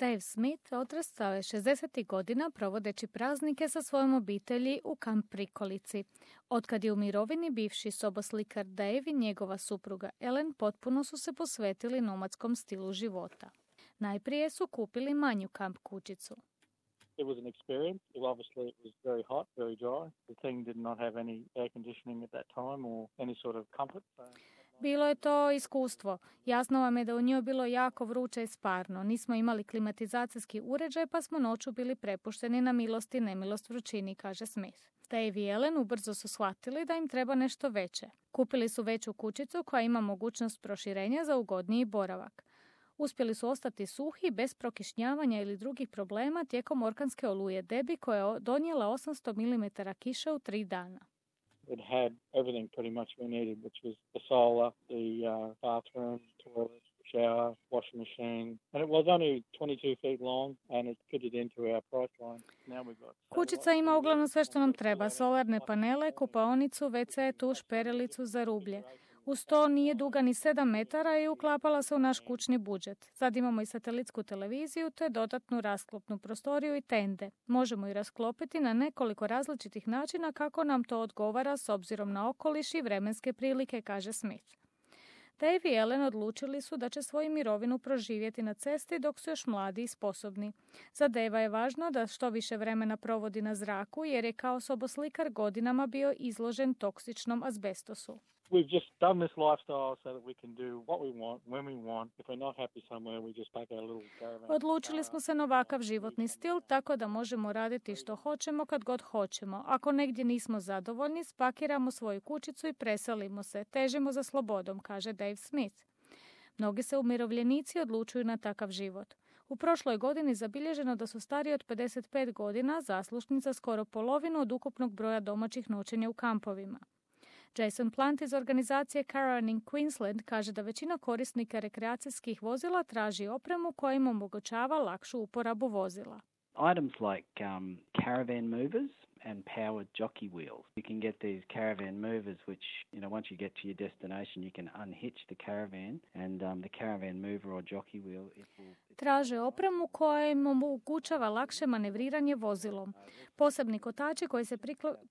Dave Smith odrastao je 60. godina provodeći praznike sa svojom obitelji u Kamp Prikolici. Otkad je u mirovini bivši soboslikar Dave i njegova supruga Ellen potpuno su se posvetili nomadskom stilu života. Najprije su kupili manju kamp kućicu. It was an experience. Obviously, it was very hot, very dry. The thing did not have any air conditioning at that time or any sort of comfort. Bilo je to iskustvo. Jasno vam je da u njoj bilo jako vruće i sparno. Nismo imali klimatizacijski uređaj pa smo noću bili prepušteni na milost i nemilost vrućini, kaže Smith. Dave i Ellen ubrzo su shvatili da im treba nešto veće. Kupili su veću kućicu koja ima mogućnost proširenja za ugodniji boravak. Uspjeli su ostati suhi bez prokišnjavanja ili drugih problema tijekom orkanske oluje Debi koja je donijela 800 mm kiše u tri dana. It had everything pretty much we needed, which was the solar, the uh, bathroom, toilet, shower, washing machine. And it was only 22 feet long and it fitted into our price line. Now we've got... Kućica ima uglavnom sve što nam treba. Solarne panele, kupaonicu, WC, tuš, perilicu za rublje. Uz to nije duga ni 7 metara i uklapala se u naš kućni budžet. Sad imamo i satelitsku televiziju te dodatnu rasklopnu prostoriju i tende. Možemo i rasklopiti na nekoliko različitih načina kako nam to odgovara s obzirom na okoliš i vremenske prilike, kaže Smith. Dave i Ellen odlučili su da će svoju mirovinu proživjeti na cesti dok su još mladi i sposobni. Za Deva je važno da što više vremena provodi na zraku jer je kao soboslikar godinama bio izložen toksičnom azbestosu. We've just done this lifestyle so that we can do what we want, when we want. If we're not happy somewhere, we just pack our little caravan. Odlučili smo se na ovakav životni stil tako da možemo raditi što hoćemo kad god hoćemo. Ako negdje nismo zadovoljni, spakiramo svoju kućicu i preselimo se. Težimo za slobodom, kaže Dave Smith. Mnogi se umirovljenici odlučuju na takav život. U prošloj godini zabilježeno da su stariji od 55 godina zaslušnica skoro polovinu od ukupnog broja domaćih noćenja u kampovima. Jason Plant iz organizacije Caravan Queensland kaže da većina korisnika rekreacijskih vozila traži opremu koja im omogućava lakšu uporabu vozila. Items like um, caravan movers and powered jockey wheels. You can get these caravan movers, which, you know, once you get to your destination, you can unhitch the caravan and um, the caravan mover or jockey wheel. It will... Traže opremu koja im omogućava lakše manevriranje vozilom. Posebni kotači koji se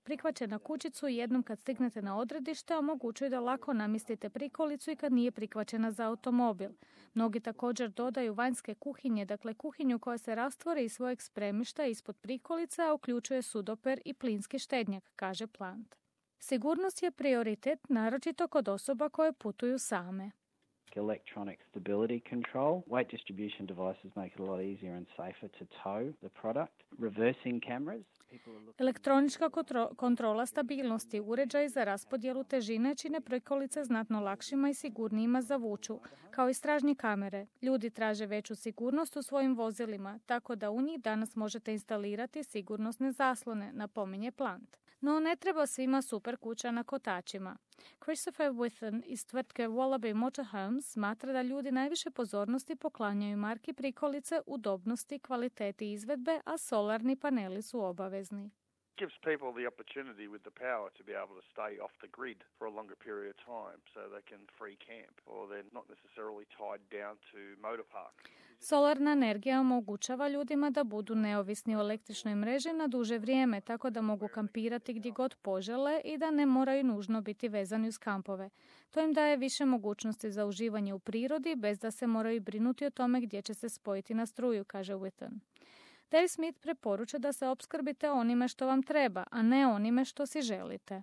prikvaće na kućicu jednom kad stignete na odredište omogućuju da lako namistite prikolicu i kad nije prikvaćena za automobil. Mnogi također dodaju vanjske kuhinje, dakle kuhinju koja se rastvori iz svojeg spremišta ispod prikolice, a uključuje sudoper i plinski štednjak, kaže Plant. Sigurnost je prioritet naročito kod osoba koje putuju same. Electronic stability control. Weight distribution devices make it a lot easier and safer to tow the product. Reversing cameras. Elektronička kontrola stabilnosti, uređaj za raspodjelu težine čine prikolice znatno lakšima i sigurnijima za vuču, kao i stražnje kamere. Ljudi traže veću sigurnost u svojim vozilima, tako da u njih danas možete instalirati sigurnosne zaslone, napominje Plant. No ne treba svima super kuća na kotačima. Christopher Withen iz tvrtke Wallaby Motorhomes smatra da ljudi najviše pozornosti poklanjaju marki prikolice, udobnosti, kvaliteti izvedbe, a solarni paneli su obavezni gives people the opportunity with the power to be able to stay off the grid for a longer period of time so they can free camp or they're not necessarily tied down to motor park. Solarna energija omogućava ljudima da budu neovisni o električnoj mreži na duže vrijeme, tako da mogu kampirati gdje god požele i da ne moraju nužno biti vezani uz kampove. To im daje više mogućnosti za uživanje u prirodi bez da se moraju brinuti o tome gdje će se spojiti na struju, kaže Witten. Dave Smith preporuča da se opskrbite onime što vam treba, a ne onime što si želite.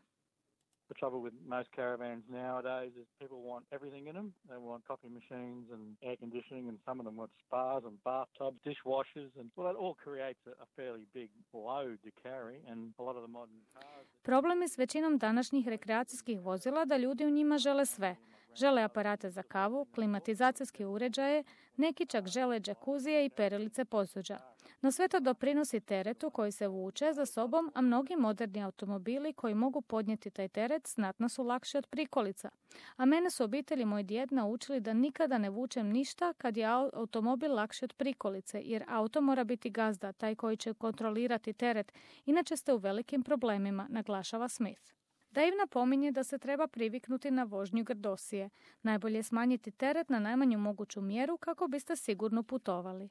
The trouble with most caravans nowadays is people want everything in them. They want coffee machines and air conditioning, and some of them want spas and bathtubs, dishwashers, and well, that all creates a, a fairly big load to carry. And a lot of the modern cars. Problem je s većinom današnjih rekreacijskih vozila da ljudi u njima žele sve. Žele aparate za kavu, klimatizacijske uređaje, neki čak žele džakuzije i perilice posuđa. No sve to doprinosi teretu koji se vuče za sobom, a mnogi moderni automobili koji mogu podnijeti taj teret znatno su lakši od prikolica. A mene su obitelji moj djed naučili da nikada ne vučem ništa kad je automobil lakši od prikolice, jer auto mora biti gazda, taj koji će kontrolirati teret, inače ste u velikim problemima, naglašava Smith. Dave napominje da se treba priviknuti na vožnju grdosije. Najbolje je smanjiti teret na najmanju moguću mjeru kako biste sigurno putovali.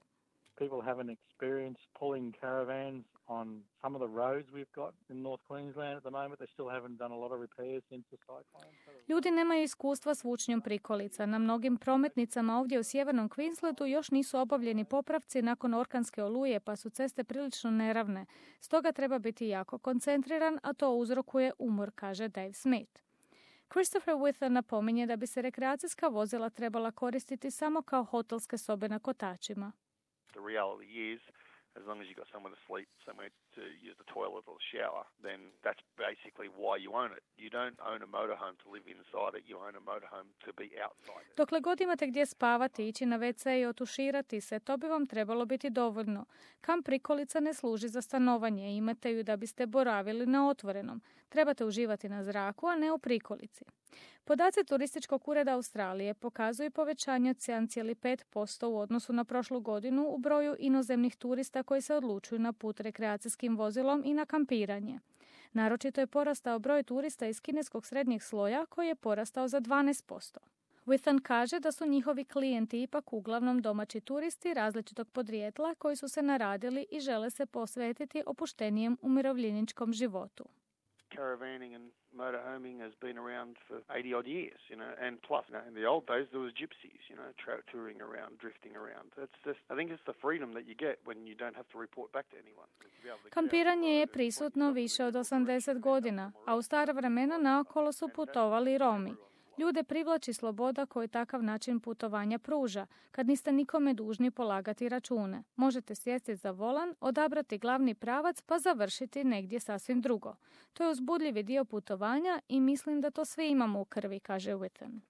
People haven't experienced pulling caravans on some of the roads we've got in North Queensland at the moment. They still haven't done a lot of repairs since the cyclone. Ljudi nemaju iskustva s vučnjom prikolica. Na mnogim prometnicama ovdje u sjevernom Queenslandu još nisu obavljeni popravci nakon orkanske oluje, pa su ceste prilično neravne. Stoga treba biti jako koncentriran, a to uzrokuje umor, kaže Dave Smith. Christopher Wither napominje da bi se rekreacijska vozila trebala koristiti samo kao hotelske sobe na kotačima. The reality is as long as you've got somewhere to sleep, somewhere to use the toilet or the shower, then that's basically why you own it. You don't own a motorhome to live inside it, you own a motorhome to be outside it. Dokle god imate gdje spavati, ići na WC i otuširati se, to bi vam trebalo biti dovoljno. Kam prikolica ne služi za stanovanje, imate ju da biste boravili na otvorenom. Trebate uživati na zraku, a ne u prikolici. Podaci Turističkog ureda Australije pokazuju povećanje od 7,5% u odnosu na prošlu godinu u broju inozemnih turista koji se odlučuju na put rekreacijskim vozilom i na kampiranje. Naročito je porastao broj turista iz kineskog srednjeg sloja koji je porastao za 12%. Withan kaže da su njihovi klijenti ipak uglavnom domaći turisti različitog podrijetla koji su se naradili i žele se posvetiti opuštenijem umirovljeničkom životu. Caravanning and motorhoming has been around for 80 odd years, you know, and plus, you know, in the old days there was gypsies, you know, tra- touring around, drifting around. It's just, I think it's the freedom that you get when you don't have to report back to anyone. Kampiranje je prisutno više od yourself in the 80 direction godina, a u stara vremena naokolo su putovali Romi. Ljude privlači sloboda koju takav način putovanja pruža, kad niste nikome dužni polagati račune. Možete sjesti za volan, odabrati glavni pravac pa završiti negdje sasvim drugo. To je uzbudljivi dio putovanja i mislim da to svi imamo u krvi, kaže Witten.